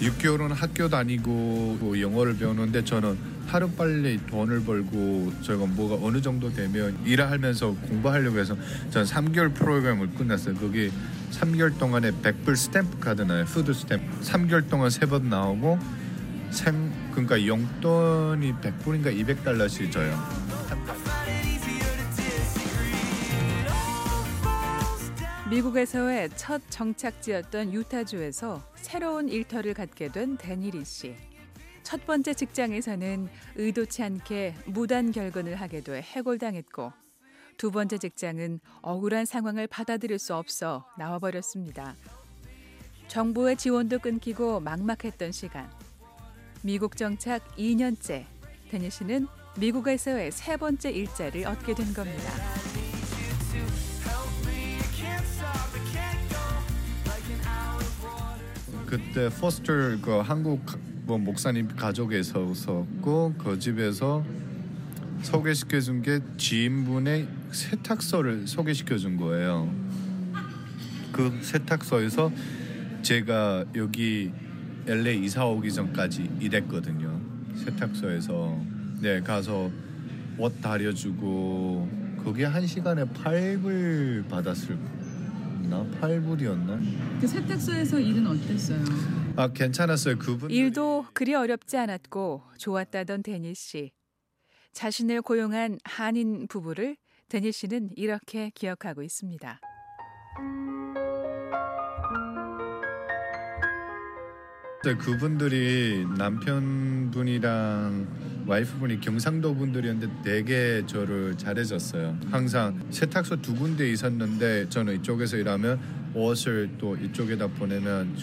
6개월은 학교 다니고 뭐 영어를 배우는데 저는 하루 빨리 돈을 벌고 저가 뭐가 어느 정도 되면 일하면서 공부하려고 해서 저는 3개월 프로그램을 끝냈어요. 거기 3개월 동안에 100불 스탬프 카드 나요. food stamp. 3개월 동안 세 번 나오고 생 그러니까 용돈이 100불인가 200달러씩 줘요. 미국에서의 첫 정착지였던 유타주에서 새로운 일터를 갖게 된 데니리 씨. 첫 번째 직장에서는 의도치 않게 무단 결근을 하게 돼 해골당했고 두 번째 직장은 억울한 상황을 받아들일 수 없어 나와버렸습니다. 정부의 지원도 끊기고 막막했던 시간. 미국 정착 2년째 데니 씨는 미국에서의 세 번째 일자를 얻게 된 겁니다. 그때 포스터 그 한국 뭐 목사님 가족에서 있었고 그 집에서 소개시켜 준 게 지인분의 세탁소를 소개시켜 준 거예요. 그 세탁소에서 제가 여기 LA 이사 오기 전까지 일했거든요. 세탁소에서 네 가서 옷 다려주고 그게 한 시간에 8불 받았을 나 8불이었나? 그 세탁소에서 일은 어땠어요? 아 괜찮았어요. 그분 일도 그리 어렵지 않았고 좋았다던 데니 씨. 자신을 고용한 한인 부부를 데니 씨는 이렇게 기억하고 있습니다. 네, 그분들이 남편분이랑 와이프분이 경상도 분들이었는데 되게 저를 잘해줬어요. 항상 세탁소 두 군데 있었는데 저는 이쪽에서 일하면 옷을 또 이쪽에다 보내면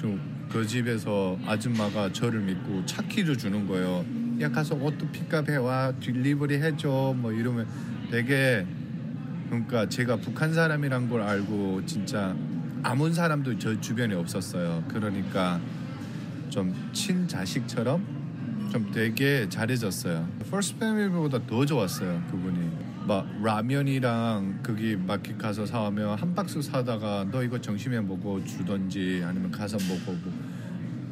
그 집에서 아줌마가 저를 믿고 차키를 주는 거예요. 야 가서 옷도 pick up해 와 delivery 해줘 뭐 이러면 되게 그러니까 제가 북한 사람이란 걸 알고 진짜 아무 사람도 저 주변에 없었어요. 그러니까 좀 친자식처럼 좀 되게 잘해줬어요. foster family보다 더 좋았어요. 그분이. 막 라면이랑 거기 마켓 가서 사오면 한 박스 사다가 너 이거 점심에 먹어 주던지 아니면 가서 먹어 뭐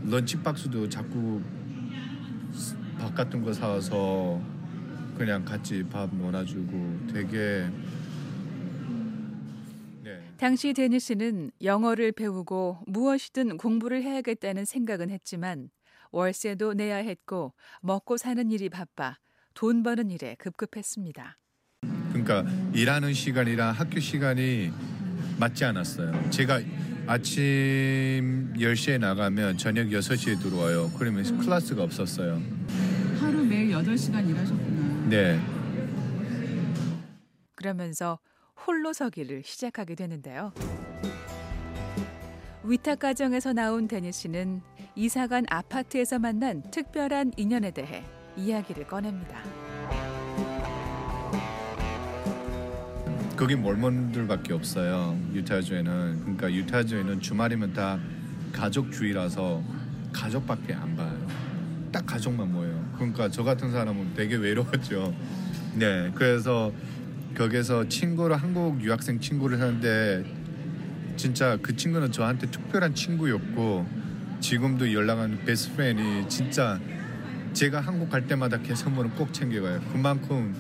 런치 박스도 자꾸 밥 같은 거 사와서 그냥 같이 밥 놀아주고 되게 네. 당시 데니 씨는 영어를 배우고 무엇이든 공부를 해야겠다는 생각은 했지만 월세도 내야 했고 먹고 사는 일이 바빠 돈 버는 일에 급급했습니다. 그러니까 일하는 시간이랑 학교 시간이 맞지 않았어요. 제가 아침 10시에 나가면 저녁 6시에 들어와요. 그러면 클래스가 없었어요. 하루 매일 8시간 일하셨구나. 네. 그러면서 홀로 서기를 시작하게 되는데요. 위탁 가정에서 나온 데니 씨는 이사간 아파트에서 만난 특별한 인연에 대해 이야기를 꺼냅니다. 거기 몰몬들밖에 없어요. 유타주에는 그러니까 유타주에는 주말이면 다 가족 주의라서 가족밖에 안 봐요. 딱 가족만 모여요. 그러니까 저 같은 사람은 되게 외로웠죠. 네, 그래서 거기서 친구를 한국 유학생 친구를 하는데 진짜 그 친구는 저한테 특별한 친구였고 지금도 연락하는 베스트 프렌이 진짜 제가 한국 갈 때마다 걔 선물은 꼭 챙겨가요. 그만큼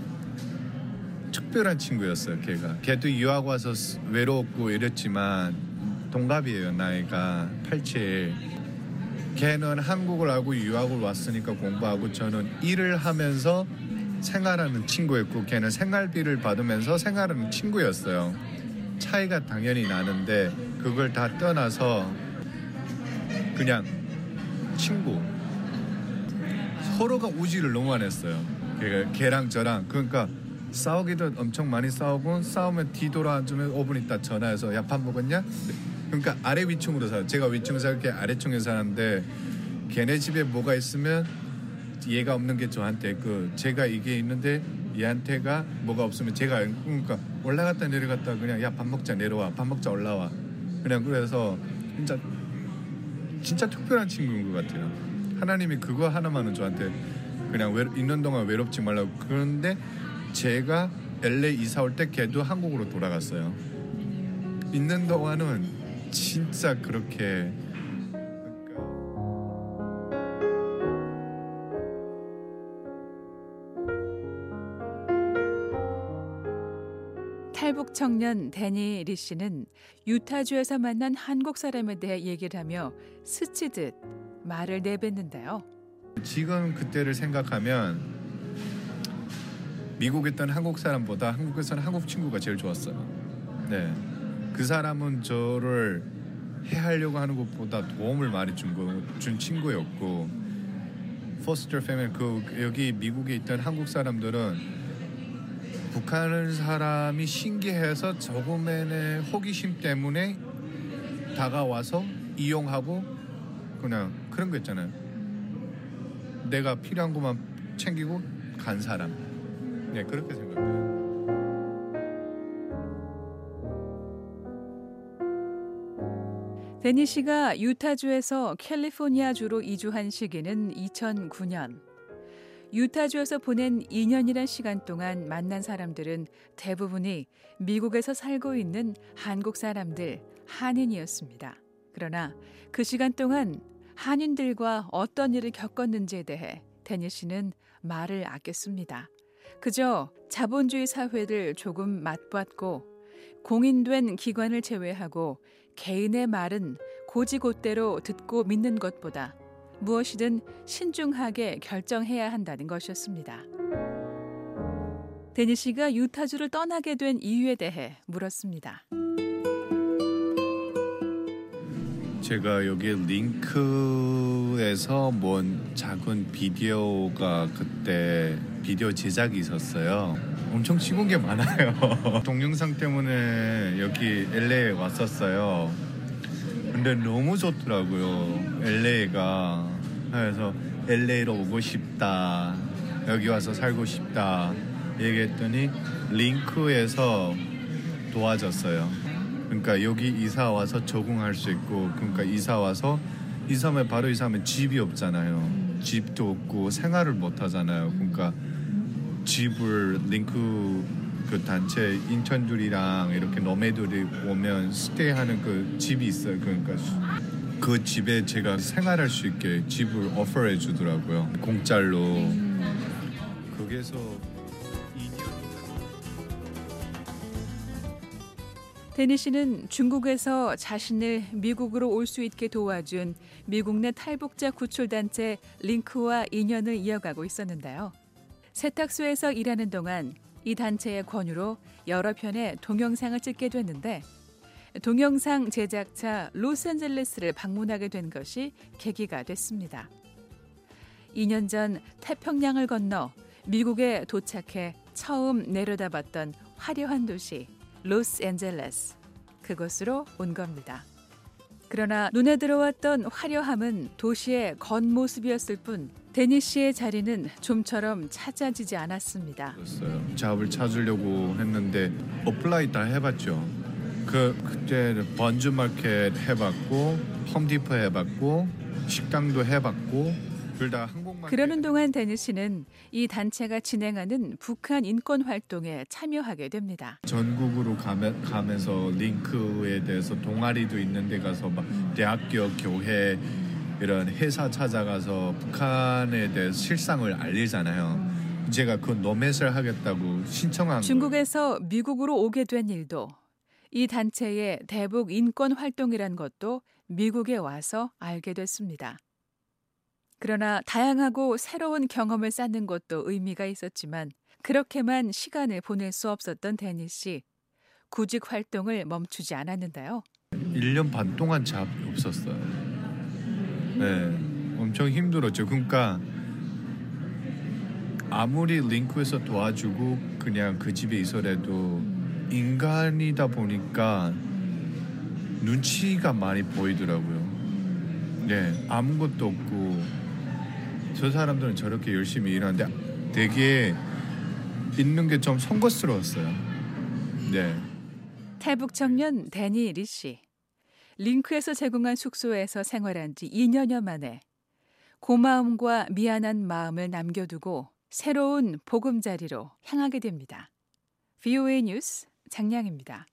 특별한 친구였어요. 걔가. 걔도 유학 와서 외로웠고 이랬지만 동갑이에요. 나이가 87. 걔는 한국을 알고 유학을 왔으니까 공부하고 저는 일을 하면서 생활하는 친구였고 걔는 생활비를 받으면서 생활하는 친구였어요. 차이가 당연히 나는데 그걸 다 떠나서 그냥 친구. 서로가 우지를 너무 안 했어요. 걔가 걔랑 저랑 그러니까 싸우기도 엄청 많이 싸우고 싸우면 뒤돌아 앉으면 5분 있다 전화해서 야 밥 먹었냐? 그러니까 아래 위층으로 살아요. 제가 위층 살게 아래층에 사는데 걔네 집에 뭐가 있으면 얘가 없는 게 저한테 그 제가 이게 있는데 얘한테가 뭐가 없으면 제가 그러니까 올라갔다 내려갔다 그냥 야 밥 먹자 내려와 밥 먹자 올라와 그냥 그래서 진짜 진짜 특별한 친구인 것 같아요. 하나님이 그거 하나만은 저한테 그냥 외, 있는 동안 외롭지 말라고 그런데 제가 LA 이사 올 때 걔도 한국으로 돌아갔어요. 있는 동안은 진짜 그렇게 청년 데니 리 씨는 유타주에서 만난 한국 사람에 대해 얘기를 하며 스치듯 말을 내뱉는데요. 지금 그때를 생각하면 미국에 있던 한국 사람보다 한국에서는 한국 친구가 제일 좋았어요. 네, 그 사람은 저를 해하려고 하는 것보다 도움을 많이 준, 거, 준 친구였고 포스터 패밀 그 여기 미국에 있던 한국 사람들은 북한 사람이 신기해서 조금의 호기심 때문에 다가와서 이용하고 그냥 그런 거 있잖아요. 내가 필요한 것만 챙기고 간 사람. 네 그렇게 생각해요. 데니 씨가 유타주에서 캘리포니아주로 이주한 시기는 2009년. 유타주에서 보낸 2년이란 시간 동안 만난 사람들은 대부분이 미국에서 살고 있는 한국 사람들, 한인이었습니다. 그러나 그 시간 동안 한인들과 어떤 일을 겪었는지에 대해 데니 씨는 말을 아꼈습니다. 그저 자본주의 사회를 조금 맛봤고 공인된 기관을 제외하고 개인의 말은 고지곳대로 듣고 믿는 것보다 무엇이든 신중하게 결정해야 한다는 것이었습니다. 데니 씨가 유타주를 떠나게 된 이유에 대해 물었습니다. 제가 여기 링크에서 뭔 작은 비디오가 그때 비디오 제작이 있었어요. 엄청 찍은 게 많아요. 동영상 때문에 여기 LA에 왔었어요. 근데 너무 좋더라고요. LA가. 그래서 LA로 오고 싶다. 여기 와서 살고 싶다. 얘기했더니 링크에서 도와줬어요. 그러니까 여기 이사 와서 적응할 수 있고 그러니까 이사 와서 이사하면 바로 이사하면 집이 없잖아요. 집도 없고 생활을 못 하잖아요. 그러니까 집을 링크 그 단체 인천들이랑 이렇게 너매들이 오면 스테이하는 그 집이 있어요. 그러니까 그 집에 제가 생활할 수 있게 집을 오퍼해 주더라고요. 공짜로. 거기에서 2년 데니 씨는 중국에서 자신을 미국으로 올 수 있게 도와준 미국 내 탈북자 구출단체 링크와 인연을 이어가고 있었는데요. 세탁소에서 일하는 동안 이 단체의 권유로 여러 편의 동영상을 찍게 됐는데 동영상 제작차 로스앤젤레스를 방문하게 된 것이 계기가 됐습니다. 2년 전 태평양을 건너 미국에 도착해 처음 내려다봤던 화려한 도시 로스앤젤레스 그곳으로 온 겁니다. 그러나 눈에 들어왔던 화려함은 도시의 겉모습이었을 뿐 데니 씨의 자리는 좀처럼 찾아지지 않았습니다. job을 찾으려고 했는데 apply 다 해봤죠. 그 그때 Vons마켓 해봤고 Home Depot 해봤고 식당도 해봤고 둘 다 항공만 그러는 동안 대니 씨는 이 단체가 진행하는 북한 인권 활동에 참여하게 됩니다. 전국으로 가면, 가면서 LiNK에 대해서 동아리도 있는데 가서 막 대학교 교회 이런 회사 찾아가서 북한에 대해서 실상을 알리잖아요. 제가 그 노맷을 하겠다고 신청한 거예요. 중국에서 미국으로 오게 된 일도 이 단체의 대북 인권 활동이란 것도 미국에 와서 알게 됐습니다. 그러나 다양하고 새로운 경험을 쌓는 것도 의미가 있었지만 그렇게만 시간을 보낼 수 없었던 데니 씨. 구직 활동을 멈추지 않았는데요. 1년 반 동안 잡이 없었어요. 네, 엄청 힘들었죠. 그러니까 아무리 링크에서 도와주고 그냥 그 집에 있어도 인간이다 보니까 눈치가 많이 보이더라고요. 네, 아무것도 없고 저 사람들은 저렇게 열심히 일하는데 되게 있는 게 좀 송구스러웠어요. 네. 탈북 청년 데니 리 씨. 링크에서 제공한 숙소에서 생활한 지 2년여 만에 고마움과 미안한 마음을 남겨두고 새로운 보금자리로 향하게 됩니다. VOA 뉴스 장량입니다.